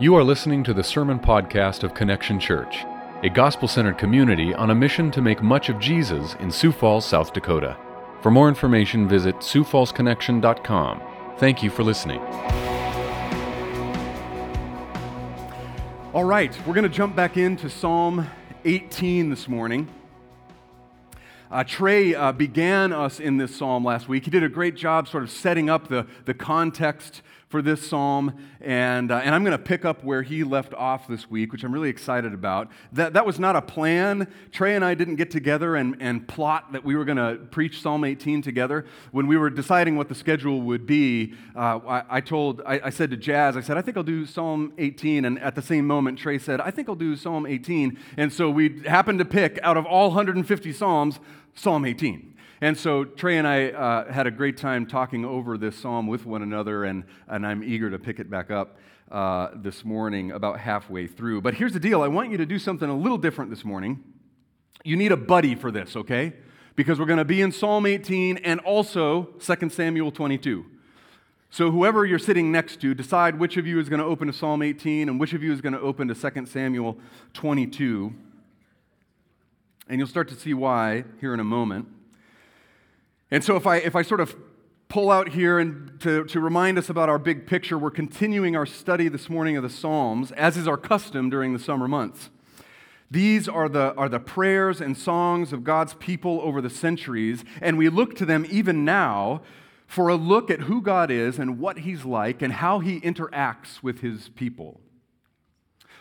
You are listening to the Sermon Podcast of Connection Church, a gospel centered community on a mission to make much of Jesus in Sioux Falls, South Dakota. For more information, visit SiouxFallsConnection.com. Thank you for listening. All right, we're going to jump back into Psalm 18 this morning. Uh, Trey uh, began us in this psalm last week. He did a great job sort of setting up the, the context for this psalm, and, uh, and I'm going to pick up where he left off this week, which I'm really excited about. That, that was not a plan. Trey and I didn't get together and, and plot that we were going to preach Psalm 18 together. When we were deciding what the schedule would be, uh, I, I, told, I, I said to Jazz, I said, I think I'll do Psalm 18, and at the same moment, Trey said, I think I'll do Psalm 18, and so we happened to pick out of all 150 Psalms, Psalm 18. And so Trey and I uh, had a great time talking over this psalm with one another, and, and I'm eager to pick it back up uh, this morning about halfway through. But here's the deal I want you to do something a little different this morning. You need a buddy for this, okay? Because we're going to be in Psalm 18 and also 2 Samuel 22. So, whoever you're sitting next to, decide which of you is going to open to Psalm 18 and which of you is going to open to 2 Samuel 22. And you'll start to see why here in a moment. And so if I, if I sort of pull out here and to, to remind us about our big picture, we're continuing our study this morning of the Psalms, as is our custom during the summer months. These are the, are the prayers and songs of God's people over the centuries, and we look to them even now for a look at who God is and what He's like and how He interacts with His people.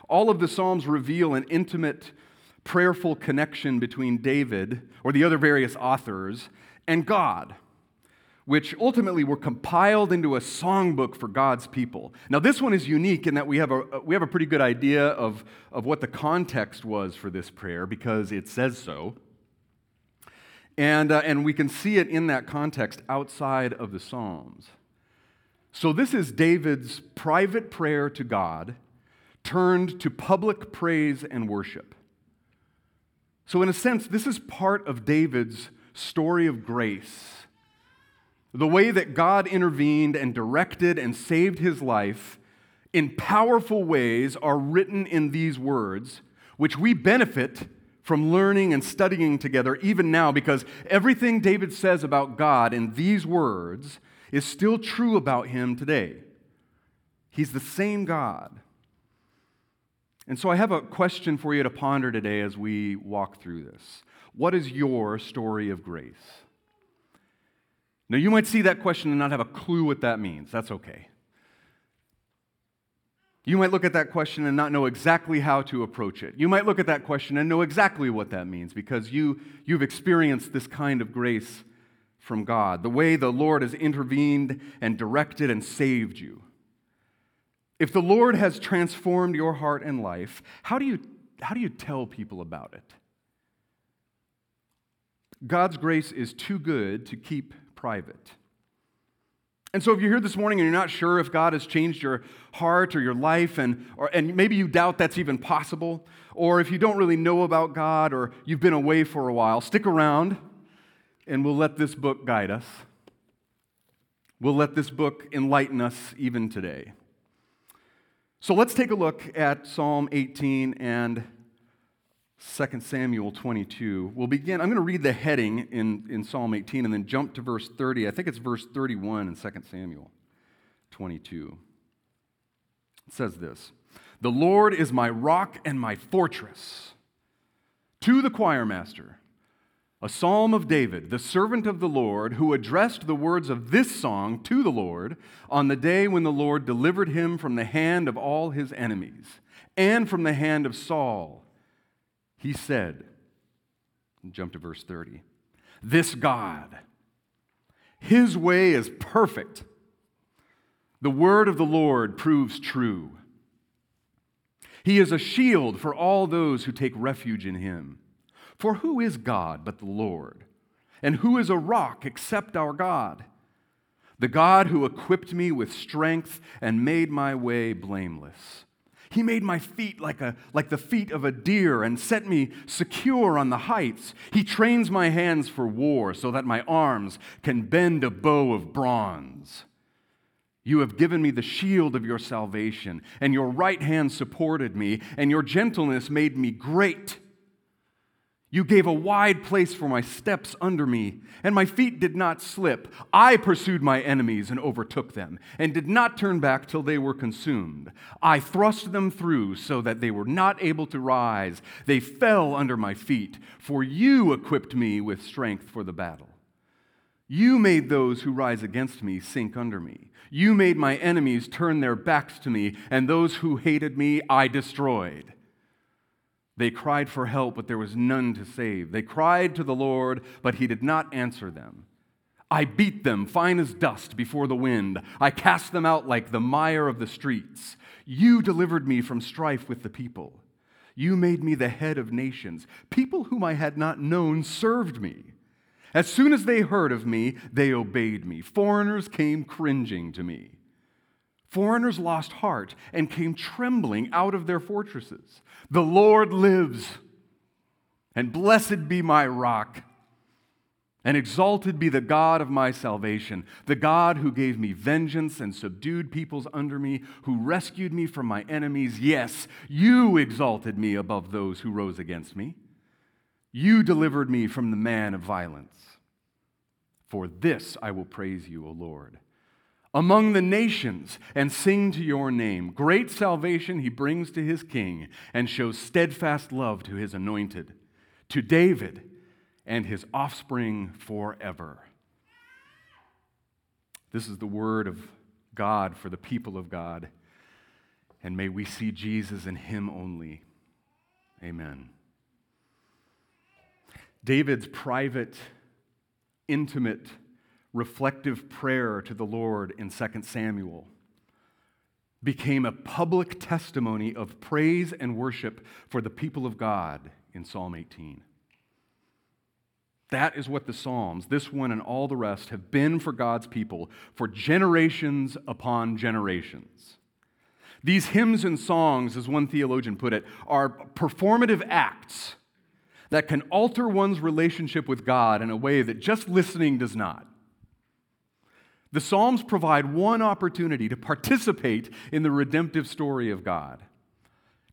All of the Psalms reveal an intimate, prayerful connection between David or the other various authors and God, which ultimately were compiled into a songbook for God's people. Now, this one is unique in that we have a, we have a pretty good idea of, of what the context was for this prayer because it says so. And, uh, and we can see it in that context outside of the Psalms. So, this is David's private prayer to God turned to public praise and worship. So, in a sense, this is part of David's story of grace. The way that God intervened and directed and saved his life in powerful ways are written in these words, which we benefit from learning and studying together even now because everything David says about God in these words is still true about him today. He's the same God. And so I have a question for you to ponder today as we walk through this. What is your story of grace? Now, you might see that question and not have a clue what that means. That's okay. You might look at that question and not know exactly how to approach it. You might look at that question and know exactly what that means because you, you've experienced this kind of grace from God, the way the Lord has intervened and directed and saved you. If the Lord has transformed your heart and life, how do you, how do you tell people about it? God's grace is too good to keep private. And so, if you're here this morning and you're not sure if God has changed your heart or your life, and, or, and maybe you doubt that's even possible, or if you don't really know about God or you've been away for a while, stick around and we'll let this book guide us. We'll let this book enlighten us even today. So, let's take a look at Psalm 18 and 2 Samuel 22. We'll begin, I'm going to read the heading in, in Psalm 18 and then jump to verse 30. I think it's verse 31 in 2 Samuel 22. It says this The Lord is my rock and my fortress. To the choir master, a psalm of David, the servant of the Lord, who addressed the words of this song to the Lord on the day when the Lord delivered him from the hand of all his enemies and from the hand of Saul he said, jump to verse 30, this God, his way is perfect. The word of the Lord proves true. He is a shield for all those who take refuge in him. For who is God but the Lord? And who is a rock except our God? The God who equipped me with strength and made my way blameless. He made my feet like, a, like the feet of a deer and set me secure on the heights. He trains my hands for war so that my arms can bend a bow of bronze. You have given me the shield of your salvation, and your right hand supported me, and your gentleness made me great. You gave a wide place for my steps under me, and my feet did not slip. I pursued my enemies and overtook them, and did not turn back till they were consumed. I thrust them through so that they were not able to rise. They fell under my feet, for you equipped me with strength for the battle. You made those who rise against me sink under me. You made my enemies turn their backs to me, and those who hated me I destroyed. They cried for help, but there was none to save. They cried to the Lord, but he did not answer them. I beat them fine as dust before the wind. I cast them out like the mire of the streets. You delivered me from strife with the people. You made me the head of nations. People whom I had not known served me. As soon as they heard of me, they obeyed me. Foreigners came cringing to me. Foreigners lost heart and came trembling out of their fortresses. The Lord lives, and blessed be my rock, and exalted be the God of my salvation, the God who gave me vengeance and subdued peoples under me, who rescued me from my enemies. Yes, you exalted me above those who rose against me. You delivered me from the man of violence. For this I will praise you, O Lord among the nations and sing to your name. Great salvation he brings to his king and shows steadfast love to his anointed, to David and his offspring forever. This is the word of God for the people of God, and may we see Jesus in him only. Amen. David's private, intimate, reflective prayer to the Lord in 2 Samuel became a public testimony of praise and worship for the people of God in Psalm 18. That is what the Psalms, this one and all the rest, have been for God's people for generations upon generations. These hymns and songs, as one theologian put it, are performative acts that can alter one's relationship with God in a way that just listening does not. The Psalms provide one opportunity to participate in the redemptive story of God,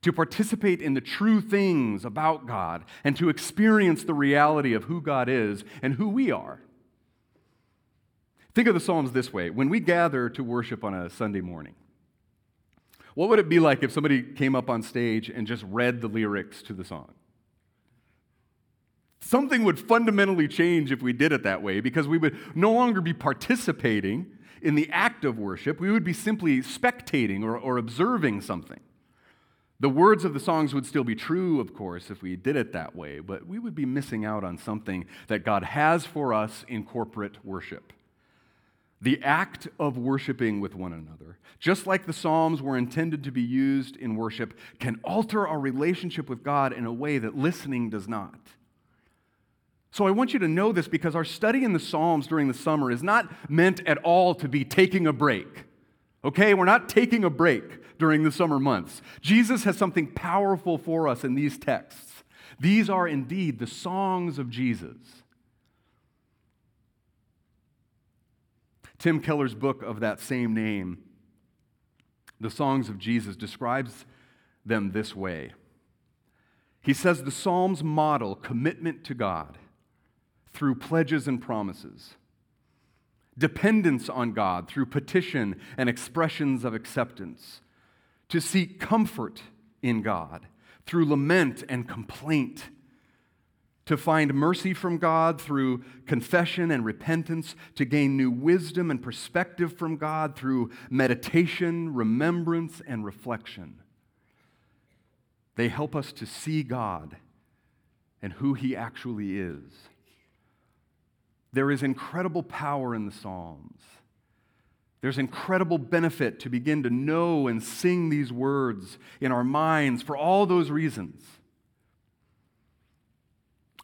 to participate in the true things about God, and to experience the reality of who God is and who we are. Think of the Psalms this way when we gather to worship on a Sunday morning, what would it be like if somebody came up on stage and just read the lyrics to the song? Something would fundamentally change if we did it that way because we would no longer be participating in the act of worship. We would be simply spectating or, or observing something. The words of the songs would still be true, of course, if we did it that way, but we would be missing out on something that God has for us in corporate worship. The act of worshiping with one another, just like the Psalms were intended to be used in worship, can alter our relationship with God in a way that listening does not. So I want you to know this because our study in the Psalms during the summer is not meant at all to be taking a break. Okay? We're not taking a break during the summer months. Jesus has something powerful for us in these texts. These are indeed the songs of Jesus. Tim Keller's book of that same name, The Songs of Jesus, describes them this way. He says the Psalms model commitment to God through pledges and promises, dependence on God through petition and expressions of acceptance, to seek comfort in God through lament and complaint, to find mercy from God through confession and repentance, to gain new wisdom and perspective from God through meditation, remembrance, and reflection. They help us to see God and who He actually is. There is incredible power in the Psalms. There's incredible benefit to begin to know and sing these words in our minds for all those reasons.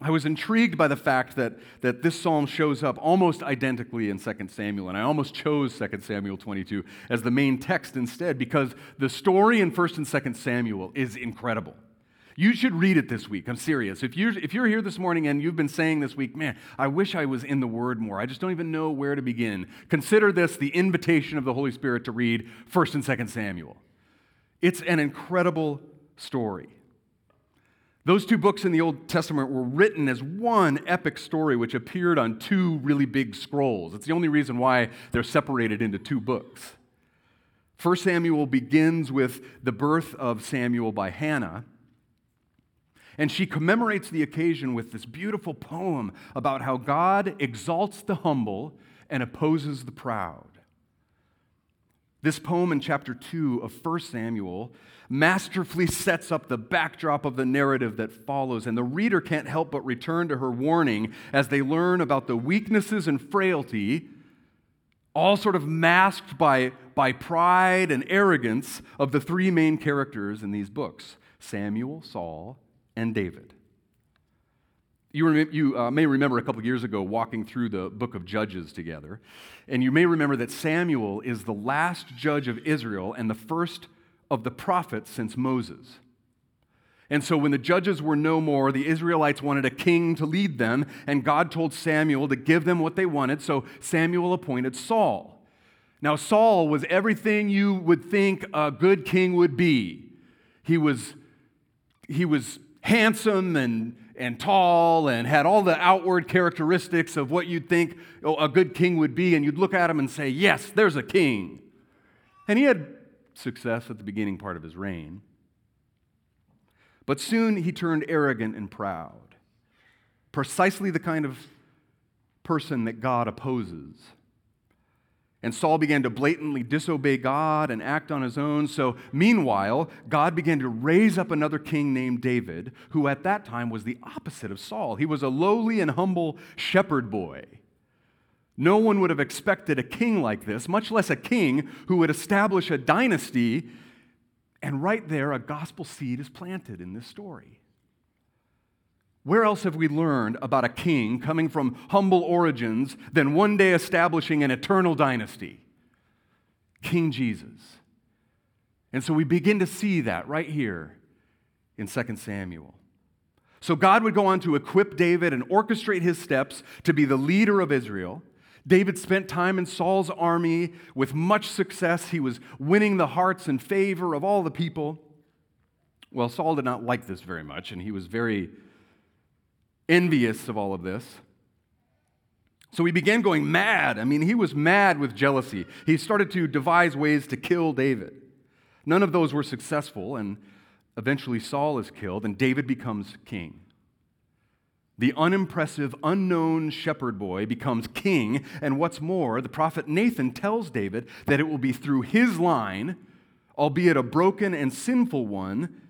I was intrigued by the fact that, that this psalm shows up almost identically in 2 Samuel, and I almost chose 2 Samuel 22 as the main text instead because the story in 1st and 2nd Samuel is incredible. You should read it this week. I'm serious. If you're, if you're here this morning and you've been saying this week, man, I wish I was in the Word more. I just don't even know where to begin. Consider this the invitation of the Holy Spirit to read 1st and 2nd Samuel. It's an incredible story. Those two books in the Old Testament were written as one epic story which appeared on two really big scrolls. It's the only reason why they're separated into two books. 1 Samuel begins with the birth of Samuel by Hannah. And she commemorates the occasion with this beautiful poem about how God exalts the humble and opposes the proud. This poem in chapter 2 of 1 Samuel masterfully sets up the backdrop of the narrative that follows, and the reader can't help but return to her warning as they learn about the weaknesses and frailty, all sort of masked by, by pride and arrogance, of the three main characters in these books Samuel, Saul, and David. You, rem- you uh, may remember a couple years ago walking through the book of Judges together, and you may remember that Samuel is the last judge of Israel and the first of the prophets since Moses. And so, when the judges were no more, the Israelites wanted a king to lead them, and God told Samuel to give them what they wanted, so Samuel appointed Saul. Now, Saul was everything you would think a good king would be. He was, he was handsome and, and tall and had all the outward characteristics of what you'd think oh, a good king would be, and you'd look at him and say, Yes, there's a king. And he had success at the beginning part of his reign. But soon he turned arrogant and proud, precisely the kind of person that God opposes. And Saul began to blatantly disobey God and act on his own. So, meanwhile, God began to raise up another king named David, who at that time was the opposite of Saul. He was a lowly and humble shepherd boy. No one would have expected a king like this, much less a king who would establish a dynasty. And right there, a gospel seed is planted in this story. Where else have we learned about a king coming from humble origins than one day establishing an eternal dynasty? King Jesus. And so we begin to see that right here in 2 Samuel. So God would go on to equip David and orchestrate his steps to be the leader of Israel. David spent time in Saul's army with much success. He was winning the hearts and favor of all the people. Well, Saul did not like this very much, and he was very envious of all of this. So he began going mad. I mean, he was mad with jealousy. He started to devise ways to kill David. None of those were successful, and eventually Saul is killed, and David becomes king. The unimpressive, unknown shepherd boy becomes king, and what's more, the prophet Nathan tells David that it will be through his line, albeit a broken and sinful one,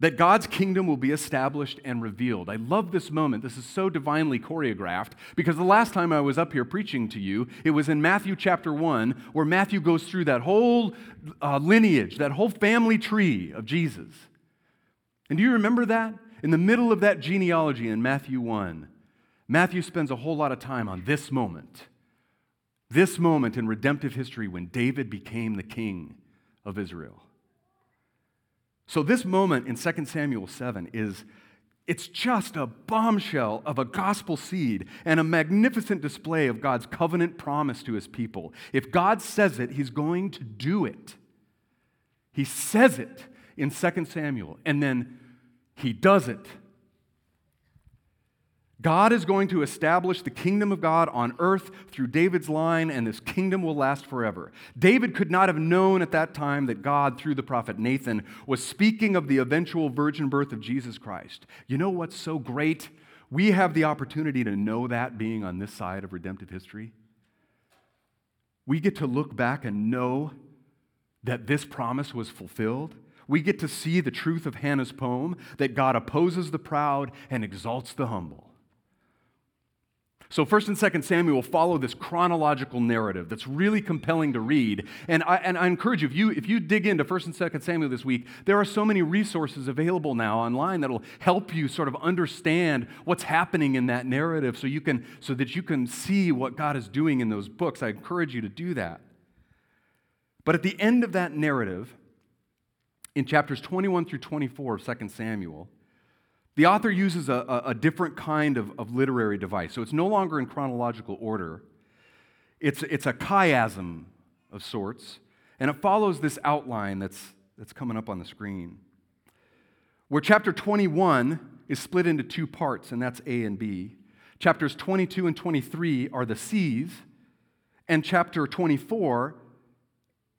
that God's kingdom will be established and revealed. I love this moment. This is so divinely choreographed because the last time I was up here preaching to you, it was in Matthew chapter 1, where Matthew goes through that whole uh, lineage, that whole family tree of Jesus. And do you remember that? In the middle of that genealogy in Matthew 1, Matthew spends a whole lot of time on this moment. This moment in redemptive history when David became the king of Israel. So this moment in 2 Samuel 7 is it's just a bombshell of a gospel seed and a magnificent display of God's covenant promise to his people. If God says it, he's going to do it. He says it in 2 Samuel, and then he does it God is going to establish the kingdom of God on earth through David's line, and this kingdom will last forever. David could not have known at that time that God, through the prophet Nathan, was speaking of the eventual virgin birth of Jesus Christ. You know what's so great? We have the opportunity to know that being on this side of redemptive history. We get to look back and know that this promise was fulfilled. We get to see the truth of Hannah's poem that God opposes the proud and exalts the humble. So, 1st and 2nd Samuel follow this chronological narrative that's really compelling to read. And I, and I encourage you if, you, if you dig into 1st and 2nd Samuel this week, there are so many resources available now online that'll help you sort of understand what's happening in that narrative so, you can, so that you can see what God is doing in those books. I encourage you to do that. But at the end of that narrative, in chapters 21 through 24 of 2 Samuel, the author uses a, a, different kind of, of literary device. So it's no longer in chronological order, it's, it's a chiasm of sorts, and it follows this outline that's, that's coming up on the screen. Where chapter 21 is split into two parts, and that's A and B. Chapters 22 and 23 are the C's, and chapter 24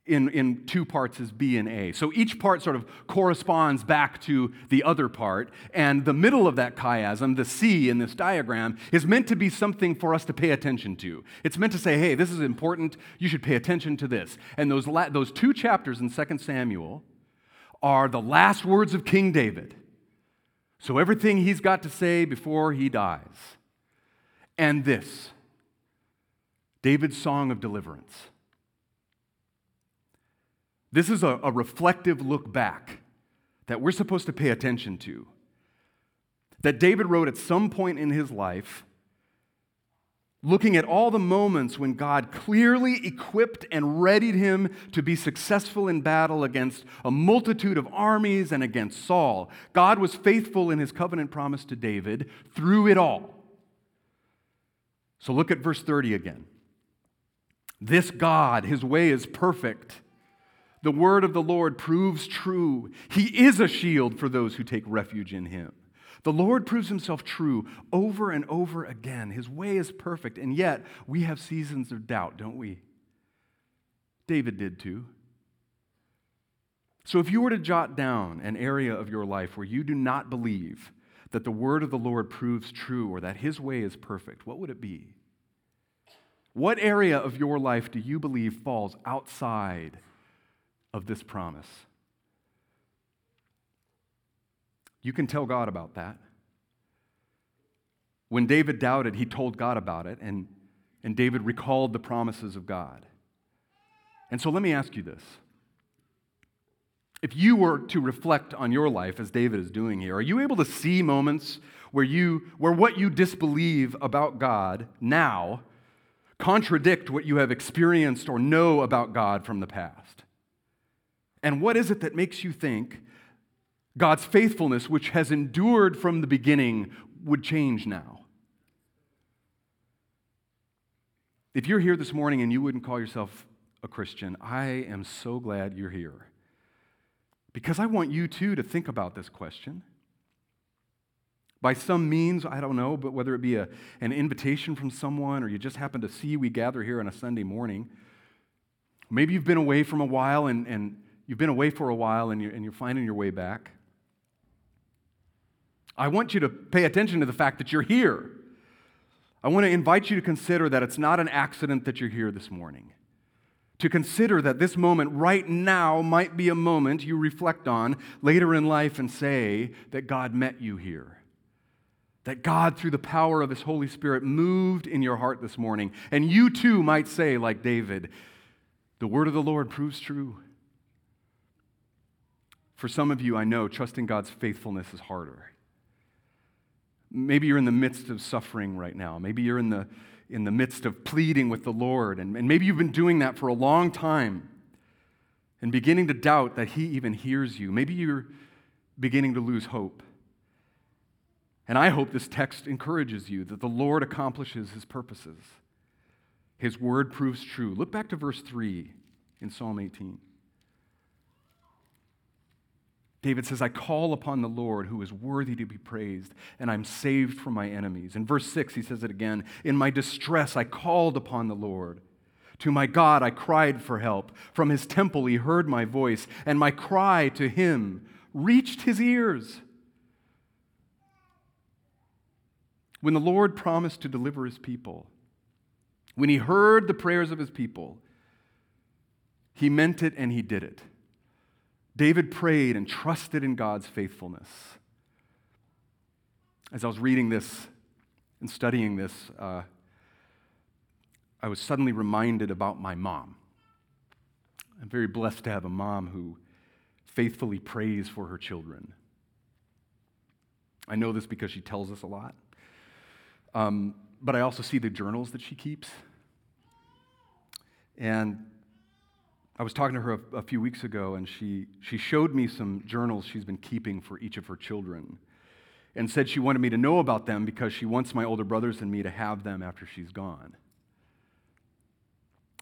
in, in two parts is B and A. So each part sort of corresponds back to the other part. And the middle of that chiasm, the C in this diagram, is meant to be something for us to pay attention to. It's meant to say, hey, this is important. You should pay attention to this. And those, la- those two chapters in 2 Samuel are the last words of King David. So everything he's got to say before he dies. And this David's song of deliverance. This is a, a reflective look back that we're supposed to pay attention to. That David wrote at some point in his life, looking at all the moments when God clearly equipped and readied him to be successful in battle against a multitude of armies and against Saul. God was faithful in his covenant promise to David through it all. So look at verse 30 again. This God, his way is perfect the word of the Lord proves true. He is a shield for those who take refuge in him. The Lord proves himself true over and over again. His way is perfect, and yet we have seasons of doubt, don't we? David did too. So if you were to jot down an area of your life where you do not believe that the word of the Lord proves true or that his way is perfect, what would it be? What area of your life do you believe falls outside of this promise. You can tell God about that. When David doubted, he told God about it, and, and David recalled the promises of God. And so let me ask you this. If you were to reflect on your life as David is doing here, are you able to see moments where, you, where what you disbelieve about God now contradict what you have experienced or know about God from the past? And what is it that makes you think God's faithfulness, which has endured from the beginning, would change now? If you're here this morning and you wouldn't call yourself a Christian, I am so glad you're here. Because I want you too to think about this question. By some means, I don't know, but whether it be a, an invitation from someone or you just happen to see we gather here on a Sunday morning, maybe you've been away from a while and, and You've been away for a while and you're, and you're finding your way back. I want you to pay attention to the fact that you're here. I want to invite you to consider that it's not an accident that you're here this morning. To consider that this moment right now might be a moment you reflect on later in life and say that God met you here. That God, through the power of His Holy Spirit, moved in your heart this morning. And you too might say, like David, the word of the Lord proves true. For some of you, I know trusting God's faithfulness is harder. Maybe you're in the midst of suffering right now. Maybe you're in the, in the midst of pleading with the Lord, and, and maybe you've been doing that for a long time and beginning to doubt that He even hears you. Maybe you're beginning to lose hope. And I hope this text encourages you that the Lord accomplishes His purposes. His word proves true. Look back to verse 3 in Psalm 18. David says, I call upon the Lord who is worthy to be praised, and I'm saved from my enemies. In verse 6, he says it again In my distress, I called upon the Lord. To my God, I cried for help. From his temple, he heard my voice, and my cry to him reached his ears. When the Lord promised to deliver his people, when he heard the prayers of his people, he meant it and he did it. David prayed and trusted in God's faithfulness. As I was reading this and studying this, uh, I was suddenly reminded about my mom. I'm very blessed to have a mom who faithfully prays for her children. I know this because she tells us a lot. Um, but I also see the journals that she keeps. And I was talking to her a, a, few weeks ago, and she, she showed me some journals she's been keeping for each of her children and said she wanted me to know about them because she wants my older brothers and me to have them after she's gone.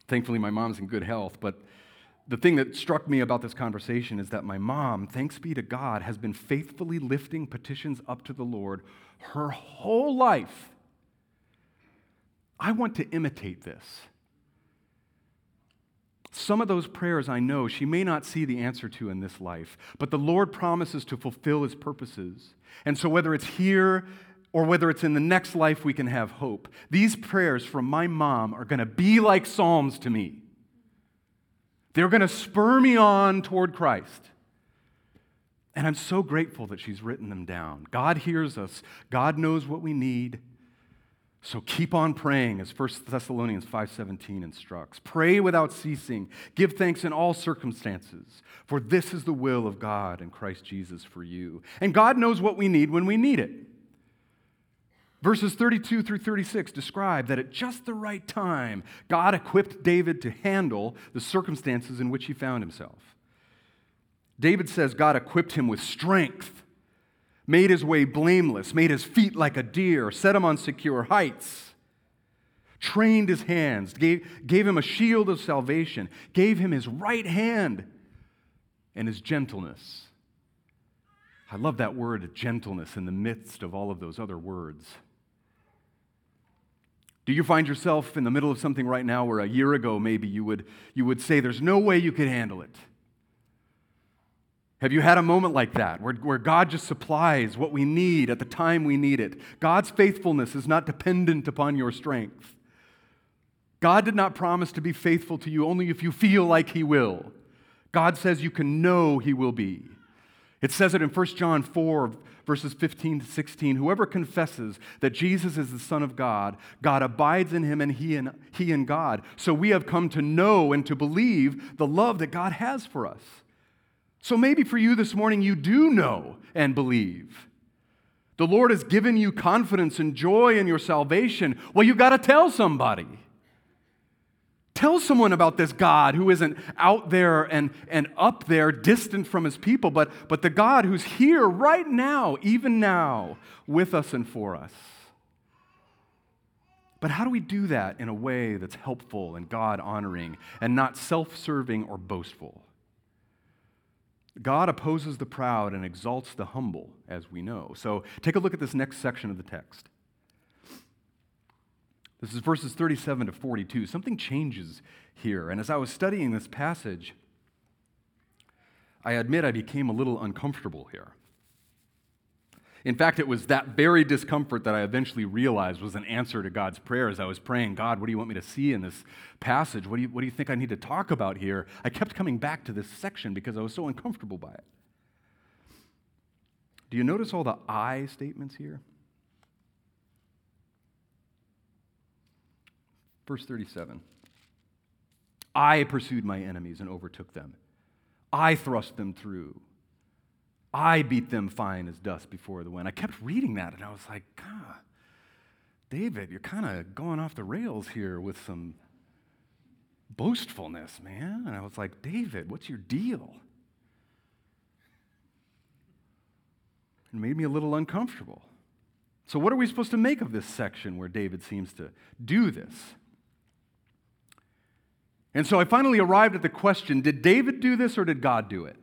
Thankfully, my mom's in good health, but the thing that struck me about this conversation is that my mom, thanks be to God, has been faithfully lifting petitions up to the Lord her whole life. I want to imitate this. Some of those prayers I know she may not see the answer to in this life, but the Lord promises to fulfill his purposes. And so, whether it's here or whether it's in the next life, we can have hope. These prayers from my mom are going to be like Psalms to me. They're going to spur me on toward Christ. And I'm so grateful that she's written them down. God hears us, God knows what we need. So keep on praying as 1 Thessalonians 5:17 instructs. Pray without ceasing. Give thanks in all circumstances, for this is the will of God in Christ Jesus for you. And God knows what we need when we need it. Verses 32 through 36 describe that at just the right time, God equipped David to handle the circumstances in which he found himself. David says God equipped him with strength made his way blameless, made his feet like a deer, set him on secure heights, trained his hands, gave, gave him a shield of salvation, gave him his right hand and his gentleness. I love that word, gentleness, in the midst of all of those other words. Do you find yourself in the middle of something right now where a year ago maybe you would, you would say, There's no way you could handle it? Have you had a moment like that where, where God just supplies what we need at the time we need it? God's faithfulness is not dependent upon your strength. God did not promise to be faithful to you only if you feel like He will. God says you can know He will be. It says it in 1 John 4, verses 15 to 16. Whoever confesses that Jesus is the Son of God, God abides in him and he in, he in God. So we have come to know and to believe the love that God has for us. So maybe for you this morning, you do know and believe. The Lord has given you confidence and joy in your salvation. Well, you've got to tell somebody. Tell someone about this God who isn't out there and, and up there, distant from his people, but, but the God who's here right now, even now, with us and for us. But how do we do that in a way that's helpful and God honoring and not self serving or boastful? God opposes the proud and exalts the humble, as we know. So take a look at this next section of the text. This is verses 37 to 42. Something changes here. And as I was studying this passage, I admit I became a little uncomfortable here. In fact, it was that very discomfort that I eventually realized was an answer to God's prayer as I was praying, God, what do you want me to see in this passage? What do, you, what do you think I need to talk about here? I kept coming back to this section because I was so uncomfortable by it. Do you notice all the I statements here? Verse 37 I pursued my enemies and overtook them, I thrust them through. I beat them fine as dust before the wind. I kept reading that and I was like, God, David, you're kind of going off the rails here with some boastfulness, man. And I was like, David, what's your deal? It made me a little uncomfortable. So, what are we supposed to make of this section where David seems to do this? And so I finally arrived at the question did David do this or did God do it?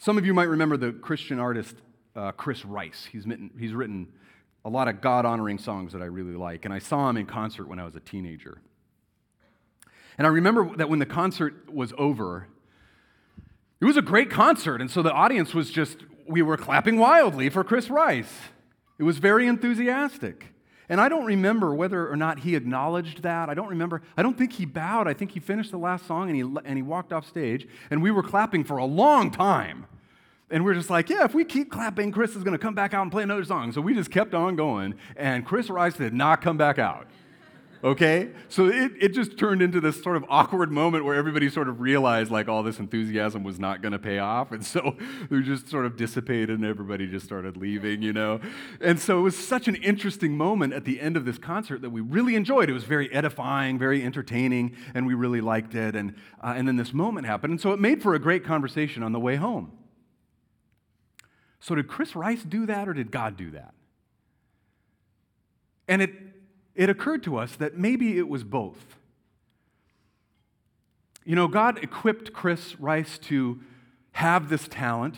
Some of you might remember the Christian artist uh, Chris Rice. He's written, he's written a lot of God honoring songs that I really like, and I saw him in concert when I was a teenager. And I remember that when the concert was over, it was a great concert, and so the audience was just, we were clapping wildly for Chris Rice. It was very enthusiastic. And I don't remember whether or not he acknowledged that. I don't remember. I don't think he bowed. I think he finished the last song and he, and he walked off stage. And we were clapping for a long time. And we're just like, yeah, if we keep clapping, Chris is going to come back out and play another song. So we just kept on going. And Chris Rice did not come back out. Okay? So it, it just turned into this sort of awkward moment where everybody sort of realized like all this enthusiasm was not going to pay off. And so we just sort of dissipated and everybody just started leaving, you know? And so it was such an interesting moment at the end of this concert that we really enjoyed. It was very edifying, very entertaining, and we really liked it. And, uh, and then this moment happened. And so it made for a great conversation on the way home. So did Chris Rice do that or did God do that? And it it occurred to us that maybe it was both. You know, God equipped Chris Rice to have this talent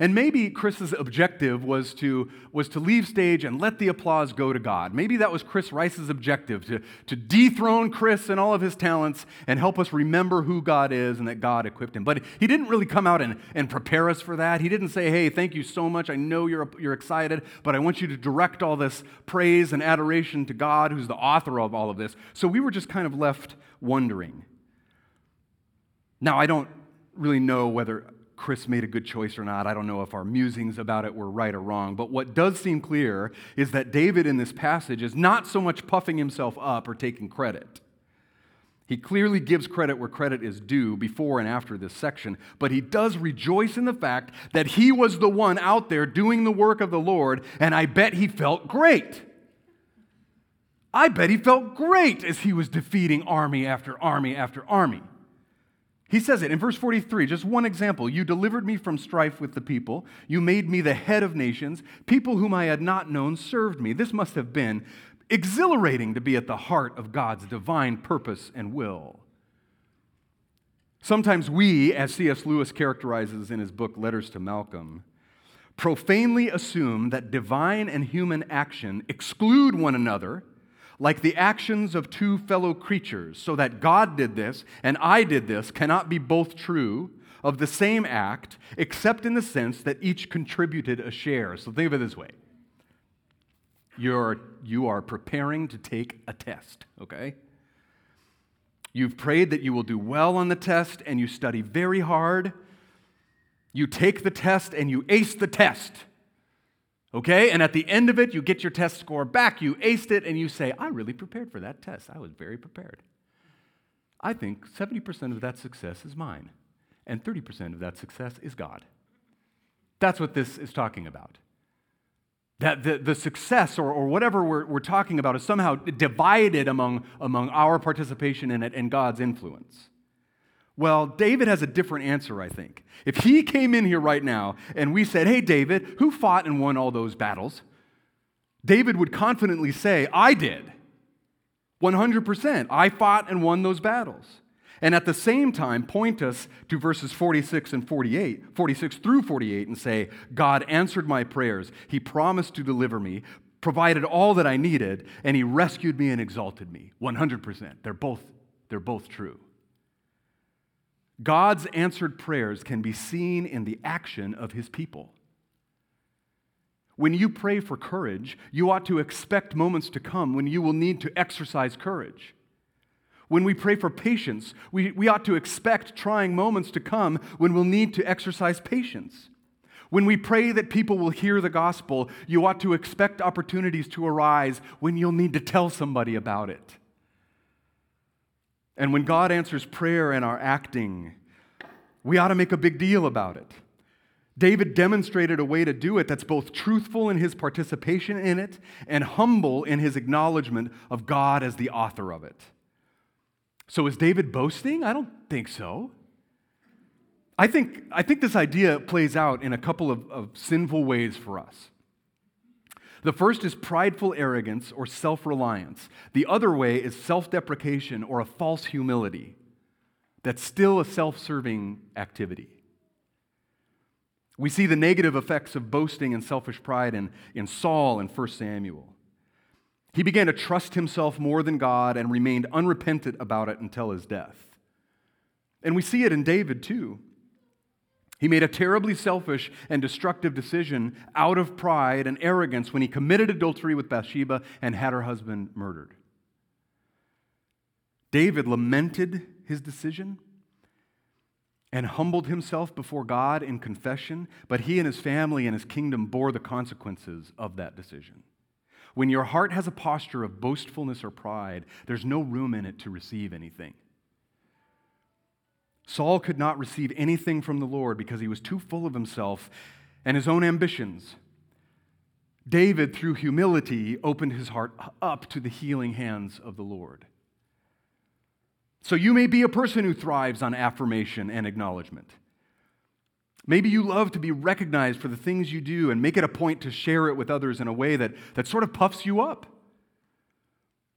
and maybe Chris's objective was to, was to leave stage and let the applause go to God. Maybe that was Chris Rice's objective to, to dethrone Chris and all of his talents and help us remember who God is and that God equipped him. But he didn't really come out and, and prepare us for that. He didn't say, hey, thank you so much. I know you're, you're excited, but I want you to direct all this praise and adoration to God, who's the author of all of this. So we were just kind of left wondering. Now, I don't really know whether Chris made a good choice or not. I don't know if our musings about it were right or wrong. But what does seem clear is that David in this passage is not so much puffing himself up or taking credit. He clearly gives credit where credit is due before and after this section, but he does rejoice in the fact that he was the one out there doing the work of the Lord, and I bet he felt great. I bet he felt great as he was defeating army after army after army. He says it in verse 43, just one example. You delivered me from strife with the people. You made me the head of nations. People whom I had not known served me. This must have been exhilarating to be at the heart of God's divine purpose and will. Sometimes we, as C.S. Lewis characterizes in his book Letters to Malcolm, profanely assume that divine and human action exclude one another like the actions of two fellow creatures, so that God did this and I did this cannot be both true of the same act, except in the sense that each contributed a share. So think of it this way you're, you are preparing to take a test, okay? You've prayed that you will do well on the test and you study very hard. You take the test and you ace the test. Okay? And at the end of it, you get your test score back, you aced it, and you say, I really prepared for that test. I was very prepared. I think 70% of that success is mine, and 30% of that success is God. That's what this is talking about. That the, the success or, or whatever we're, we're talking about is somehow divided among, among our participation in it and God's influence. Well, David has a different answer, I think. If he came in here right now and we said, Hey, David, who fought and won all those battles? David would confidently say, I did. 100%. I fought and won those battles. And at the same time, point us to verses 46 and 48, 46 through 48, and say, God answered my prayers. He promised to deliver me, provided all that I needed, and He rescued me and exalted me. 100%. They're both, they're both true. God's answered prayers can be seen in the action of his people. When you pray for courage, you ought to expect moments to come when you will need to exercise courage. When we pray for patience, we, we ought to expect trying moments to come when we'll need to exercise patience. When we pray that people will hear the gospel, you ought to expect opportunities to arise when you'll need to tell somebody about it. And when God answers prayer and our acting, we ought to make a big deal about it. David demonstrated a way to do it that's both truthful in his participation in it and humble in his acknowledgement of God as the author of it. So, is David boasting? I don't think so. I think, I think this idea plays out in a couple of, of sinful ways for us. The first is prideful arrogance or self reliance. The other way is self deprecation or a false humility. That's still a self serving activity. We see the negative effects of boasting and selfish pride in, in Saul in 1 Samuel. He began to trust himself more than God and remained unrepentant about it until his death. And we see it in David too. He made a terribly selfish and destructive decision out of pride and arrogance when he committed adultery with Bathsheba and had her husband murdered. David lamented his decision and humbled himself before God in confession, but he and his family and his kingdom bore the consequences of that decision. When your heart has a posture of boastfulness or pride, there's no room in it to receive anything. Saul could not receive anything from the Lord because he was too full of himself and his own ambitions. David, through humility, opened his heart up to the healing hands of the Lord. So you may be a person who thrives on affirmation and acknowledgement. Maybe you love to be recognized for the things you do and make it a point to share it with others in a way that, that sort of puffs you up.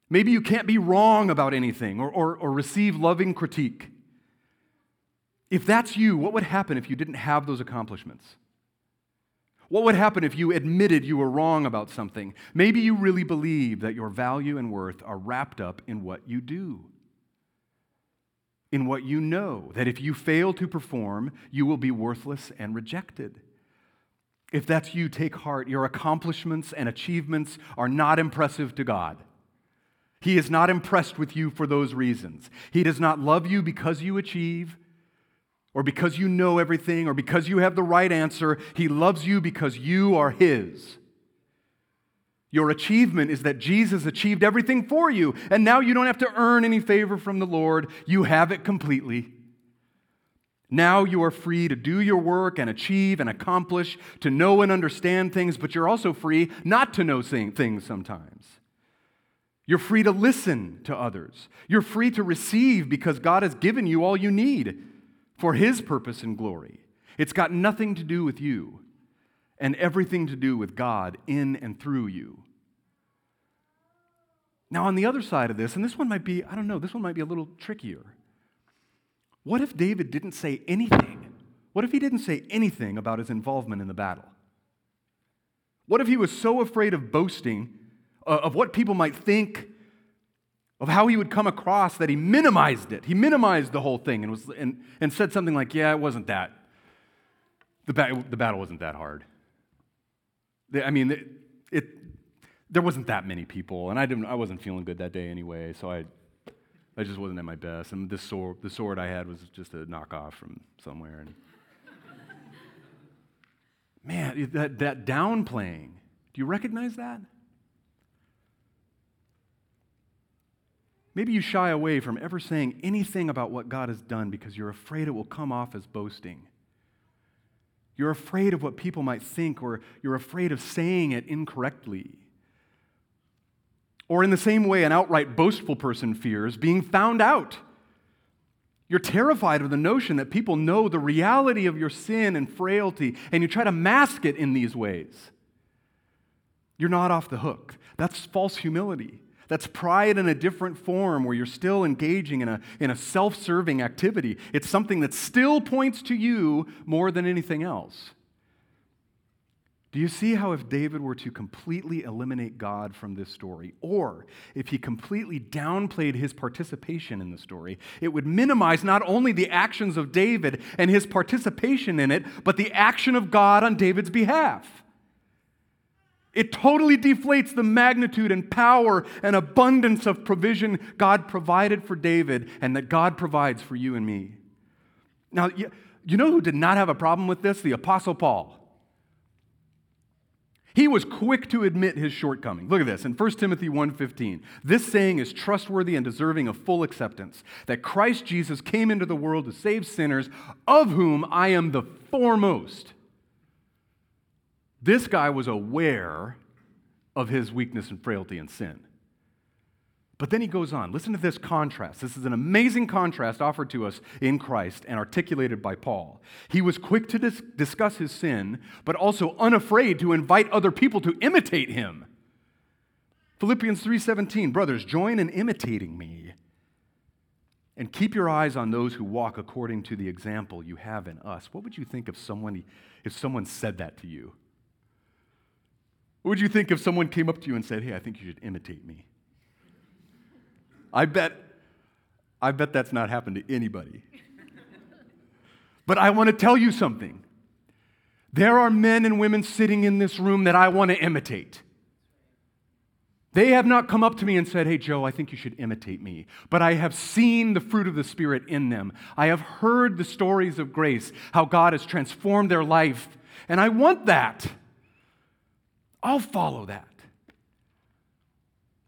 Maybe you can't be wrong about anything or, or, or receive loving critique. If that's you, what would happen if you didn't have those accomplishments? What would happen if you admitted you were wrong about something? Maybe you really believe that your value and worth are wrapped up in what you do in what you know, that if you fail to perform, you will be worthless and rejected. If that's you, take heart. Your accomplishments and achievements are not impressive to God. He is not impressed with you for those reasons. He does not love you because you achieve, or because you know everything, or because you have the right answer. He loves you because you are His. Your achievement is that Jesus achieved everything for you, and now you don't have to earn any favor from the Lord. You have it completely. Now you are free to do your work and achieve and accomplish, to know and understand things, but you're also free not to know things sometimes. You're free to listen to others. You're free to receive because God has given you all you need for His purpose and glory. It's got nothing to do with you and everything to do with God in and through you. Now, on the other side of this, and this one might be, I don't know, this one might be a little trickier. What if David didn't say anything? What if he didn't say anything about his involvement in the battle? What if he was so afraid of boasting, uh, of what people might think, of how he would come across that he minimized it? He minimized the whole thing and, was, and, and said something like, Yeah, it wasn't that. The, ba- the battle wasn't that hard. I mean, it, it, there wasn't that many people, and I, didn't, I wasn't feeling good that day anyway, so I, I just wasn't at my best. And this sword, the sword I had was just a knockoff from somewhere. And Man, that, that downplaying, do you recognize that? Maybe you shy away from ever saying anything about what God has done because you're afraid it will come off as boasting. You're afraid of what people might think, or you're afraid of saying it incorrectly. Or, in the same way, an outright boastful person fears being found out. You're terrified of the notion that people know the reality of your sin and frailty, and you try to mask it in these ways. You're not off the hook. That's false humility. That's pride in a different form where you're still engaging in a, in a self serving activity. It's something that still points to you more than anything else. Do you see how if David were to completely eliminate God from this story, or if he completely downplayed his participation in the story, it would minimize not only the actions of David and his participation in it, but the action of God on David's behalf? It totally deflates the magnitude and power and abundance of provision God provided for David and that God provides for you and me. Now, you know who did not have a problem with this? The Apostle Paul. He was quick to admit his shortcoming. Look at this in 1 Timothy 1:15. This saying is trustworthy and deserving of full acceptance that Christ Jesus came into the world to save sinners, of whom I am the foremost. This guy was aware of his weakness and frailty and sin. But then he goes on. Listen to this contrast. This is an amazing contrast offered to us in Christ and articulated by Paul. He was quick to dis- discuss his sin, but also unafraid to invite other people to imitate him. Philippians 3:17, brothers, join in imitating me and keep your eyes on those who walk according to the example you have in us. What would you think if someone if someone said that to you? What would you think if someone came up to you and said, "Hey, I think you should imitate me"? I bet, I bet that's not happened to anybody. but I want to tell you something. There are men and women sitting in this room that I want to imitate. They have not come up to me and said, Hey, Joe, I think you should imitate me. But I have seen the fruit of the Spirit in them. I have heard the stories of grace, how God has transformed their life. And I want that. I'll follow that.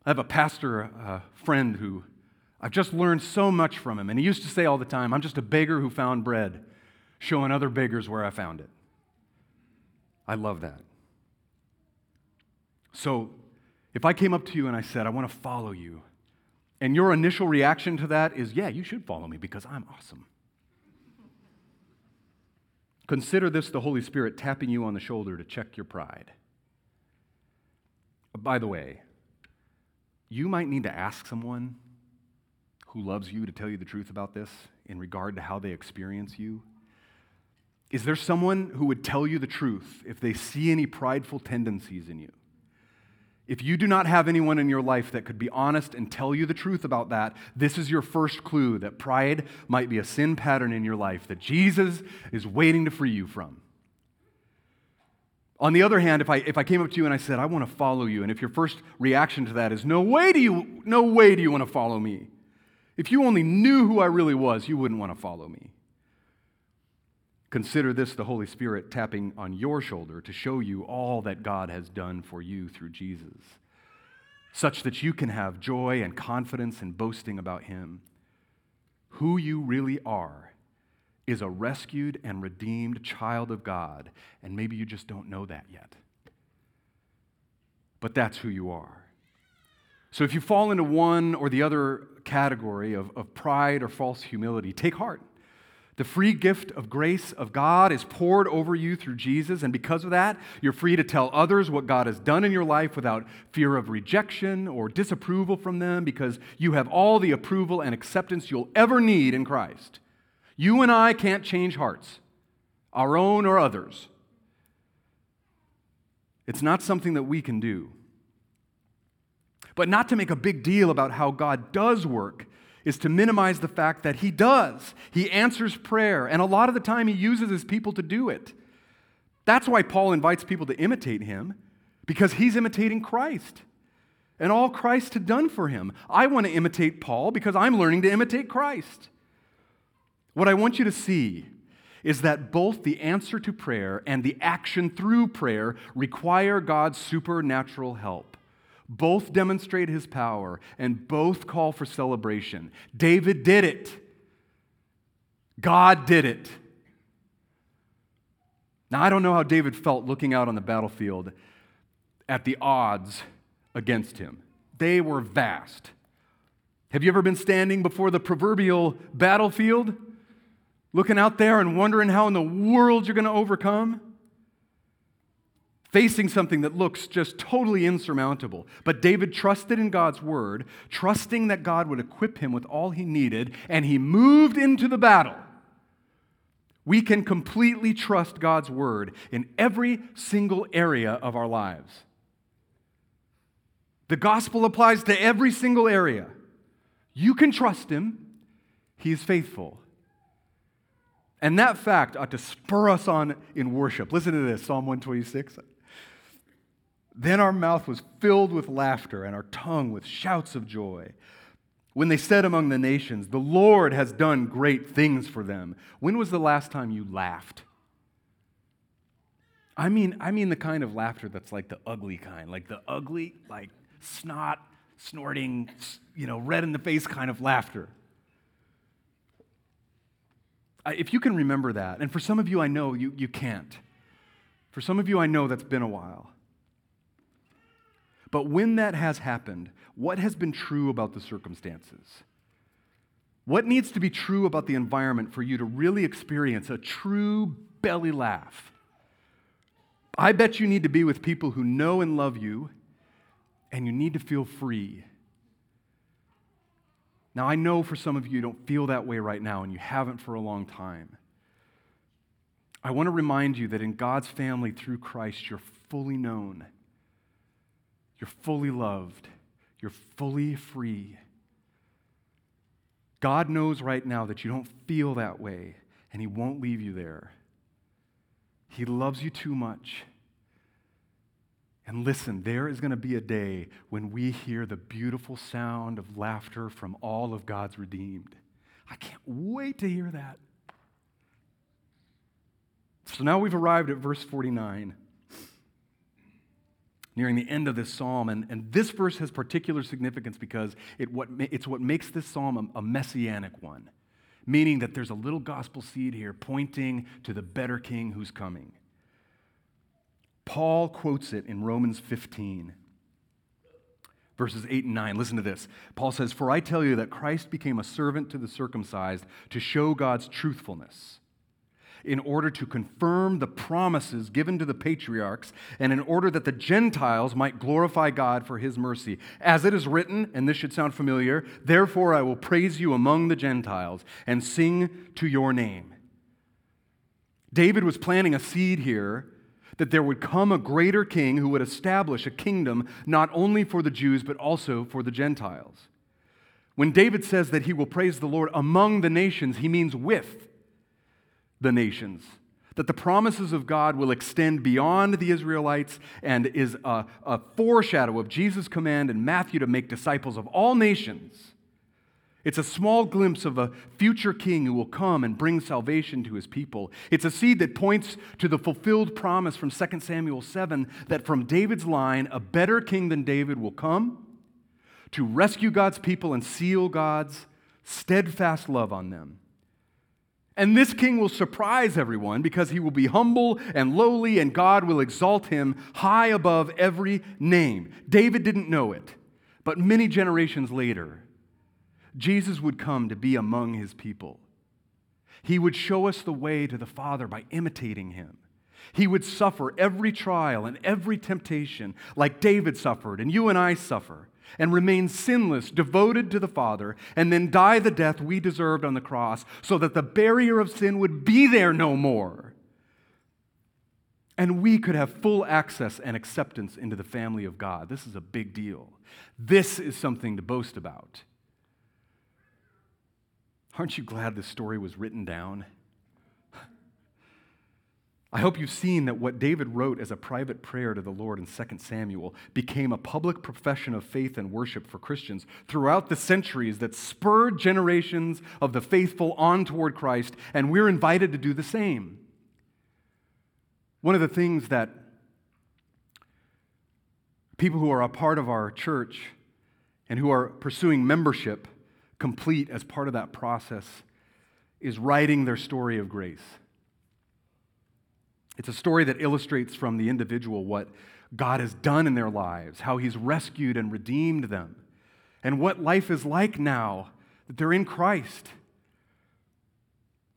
I have a pastor a friend who I've just learned so much from him. And he used to say all the time, I'm just a beggar who found bread, showing other beggars where I found it. I love that. So, if I came up to you and I said, I want to follow you, and your initial reaction to that is, yeah, you should follow me because I'm awesome. Consider this the Holy Spirit tapping you on the shoulder to check your pride. By the way, you might need to ask someone who loves you to tell you the truth about this in regard to how they experience you. Is there someone who would tell you the truth if they see any prideful tendencies in you? If you do not have anyone in your life that could be honest and tell you the truth about that, this is your first clue that pride might be a sin pattern in your life that Jesus is waiting to free you from. On the other hand, if I, if I came up to you and I said, I want to follow you, and if your first reaction to that is, no way do you, no way do you want to follow me. If you only knew who I really was, you wouldn't want to follow me. Consider this the Holy Spirit tapping on your shoulder to show you all that God has done for you through Jesus, such that you can have joy and confidence in boasting about Him. Who you really are is a rescued and redeemed child of God, and maybe you just don't know that yet. But that's who you are. So if you fall into one or the other category of, of pride or false humility, take heart. The free gift of grace of God is poured over you through Jesus, and because of that, you're free to tell others what God has done in your life without fear of rejection or disapproval from them because you have all the approval and acceptance you'll ever need in Christ. You and I can't change hearts, our own or others. It's not something that we can do. But not to make a big deal about how God does work is to minimize the fact that He does. He answers prayer, and a lot of the time He uses His people to do it. That's why Paul invites people to imitate Him, because He's imitating Christ and all Christ had done for Him. I want to imitate Paul because I'm learning to imitate Christ. What I want you to see is that both the answer to prayer and the action through prayer require God's supernatural help. Both demonstrate his power and both call for celebration. David did it. God did it. Now, I don't know how David felt looking out on the battlefield at the odds against him. They were vast. Have you ever been standing before the proverbial battlefield, looking out there and wondering how in the world you're going to overcome? facing something that looks just totally insurmountable. But David trusted in God's word, trusting that God would equip him with all he needed, and he moved into the battle. We can completely trust God's word in every single area of our lives. The gospel applies to every single area. You can trust him, he is faithful. And that fact ought to spur us on in worship. Listen to this Psalm 126. Then our mouth was filled with laughter and our tongue with shouts of joy. When they said among the nations, The Lord has done great things for them. When was the last time you laughed? I mean, I mean the kind of laughter that's like the ugly kind, like the ugly, like snot, snorting, you know, red in the face kind of laughter. If you can remember that, and for some of you I know you, you can't. For some of you I know that's been a while. But when that has happened, what has been true about the circumstances? What needs to be true about the environment for you to really experience a true belly laugh? I bet you need to be with people who know and love you, and you need to feel free. Now, I know for some of you, you don't feel that way right now, and you haven't for a long time. I want to remind you that in God's family through Christ, you're fully known you're fully loved. You're fully free. God knows right now that you don't feel that way, and He won't leave you there. He loves you too much. And listen, there is going to be a day when we hear the beautiful sound of laughter from all of God's redeemed. I can't wait to hear that. So now we've arrived at verse 49. nearing the end of this psalm. And, and this verse has particular significance because it, what, it's what makes this psalm a, a messianic one, meaning that there's a little gospel seed here pointing to the better king who's coming. Paul quotes it in Romans 15 verses 8 and 9. Listen to this. Paul says, For I tell you that Christ became a servant to the circumcised to show God's truthfulness, in order to confirm the promises given to the patriarchs, and in order that the Gentiles might glorify God for his mercy. As it is written, and this should sound familiar, therefore I will praise you among the Gentiles and sing to your name. David was planting a seed here that there would come a greater king who would establish a kingdom not only for the Jews, but also for the Gentiles. When David says that he will praise the Lord among the nations, he means with the nations. That the promises of God will extend beyond the Israelites and is a, a foreshadow of Jesus' command in Matthew to make disciples of all nations it's a small glimpse of a future king who will come and bring salvation to his people. It's a seed that points to the fulfilled promise from 2 Samuel 7 that from David's line, a better king than David will come to rescue God's people and seal God's steadfast love on them. And this king will surprise everyone because he will be humble and lowly, and God will exalt him high above every name. David didn't know it, but many generations later, Jesus would come to be among his people. He would show us the way to the Father by imitating him. He would suffer every trial and every temptation like David suffered and you and I suffer and remain sinless, devoted to the Father, and then die the death we deserved on the cross so that the barrier of sin would be there no more. And we could have full access and acceptance into the family of God. This is a big deal. This is something to boast about. Aren't you glad this story was written down? I hope you've seen that what David wrote as a private prayer to the Lord in 2 Samuel became a public profession of faith and worship for Christians throughout the centuries that spurred generations of the faithful on toward Christ, and we're invited to do the same. One of the things that people who are a part of our church and who are pursuing membership complete as part of that process is writing their story of grace. It's a story that illustrates from the individual what God has done in their lives, how He's rescued and redeemed them, and what life is like now that they're in Christ.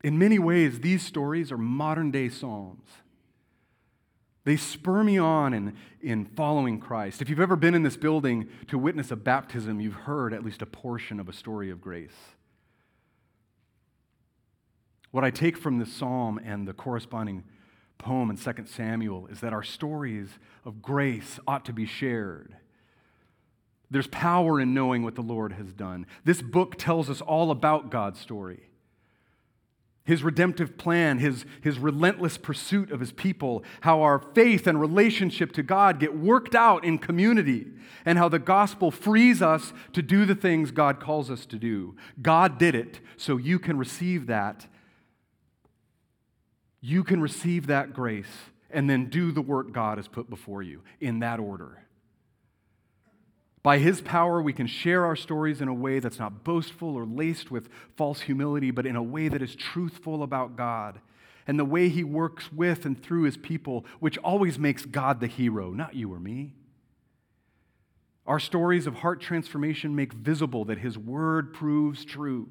In many ways, these stories are modern day Psalms. They spur me on in, in following Christ. If you've ever been in this building to witness a baptism, you've heard at least a portion of a story of grace. What I take from this psalm and the corresponding poem in 2 Samuel is that our stories of grace ought to be shared. There's power in knowing what the Lord has done. This book tells us all about God's story his redemptive plan, his, his relentless pursuit of his people, how our faith and relationship to God get worked out in community, and how the gospel frees us to do the things God calls us to do. God did it, so you can receive that. You can receive that grace and then do the work God has put before you in that order. By His power, we can share our stories in a way that's not boastful or laced with false humility, but in a way that is truthful about God and the way He works with and through His people, which always makes God the hero, not you or me. Our stories of heart transformation make visible that His word proves true.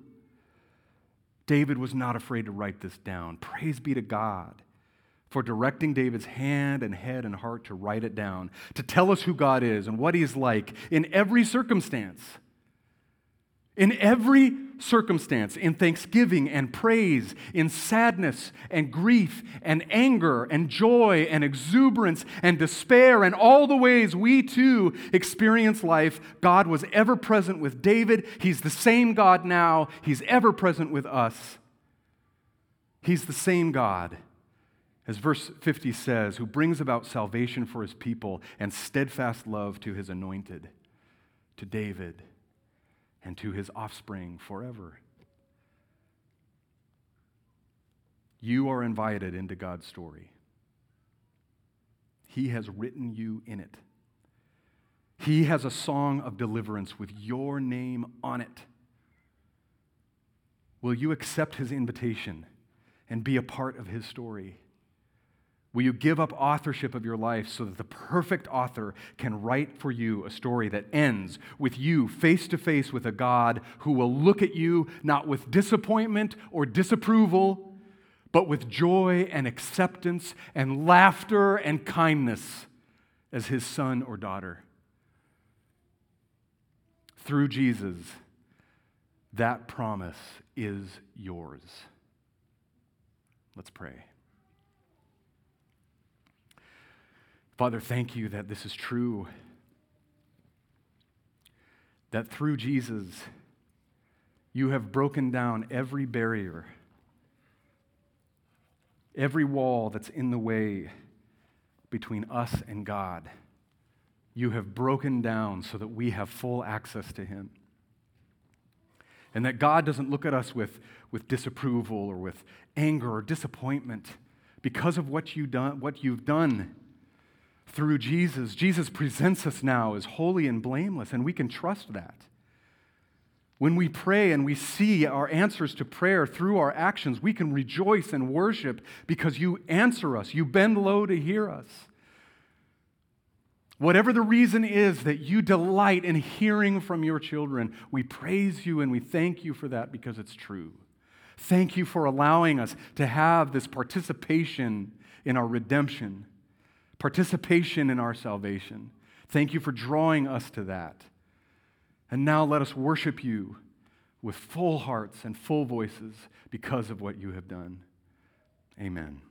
David was not afraid to write this down. Praise be to God for directing David's hand and head and heart to write it down, to tell us who God is and what He's like in every circumstance. In every circumstance, in thanksgiving and praise, in sadness and grief and anger and joy and exuberance and despair, and all the ways we too experience life, God was ever present with David. He's the same God now, He's ever present with us. He's the same God as verse 50 says, who brings about salvation for his people and steadfast love to his anointed, to David, and to his offspring forever. You are invited into God's story. He has written you in it. He has a song of deliverance with your name on it. Will you accept his invitation and be a part of his story? Will you give up authorship of your life so that the perfect author can write for you a story that ends with you face to face with a God who will look at you not with disappointment or disapproval, but with joy and acceptance and laughter and kindness as his son or daughter? Through Jesus, that promise is yours. Let's pray. Father, thank you that this is true. That through Jesus, you have broken down every barrier, every wall that's in the way between us and God. You have broken down so that we have full access to Him. And that God doesn't look at us with, with disapproval or with anger or disappointment because of what, you done, what you've done through Jesus. Jesus presents us now as holy and blameless, and we can trust that. When we pray and we see our answers to prayer through our actions, we can rejoice and worship because you answer us. You bend low to hear us. Whatever the reason is that you delight in hearing from your children, we praise you and we thank you for that because it's true. Thank you for allowing us to have this participation in our redemption participation in our salvation. Thank you for drawing us to that. And now let us worship you with full hearts and full voices because of what you have done. Amen.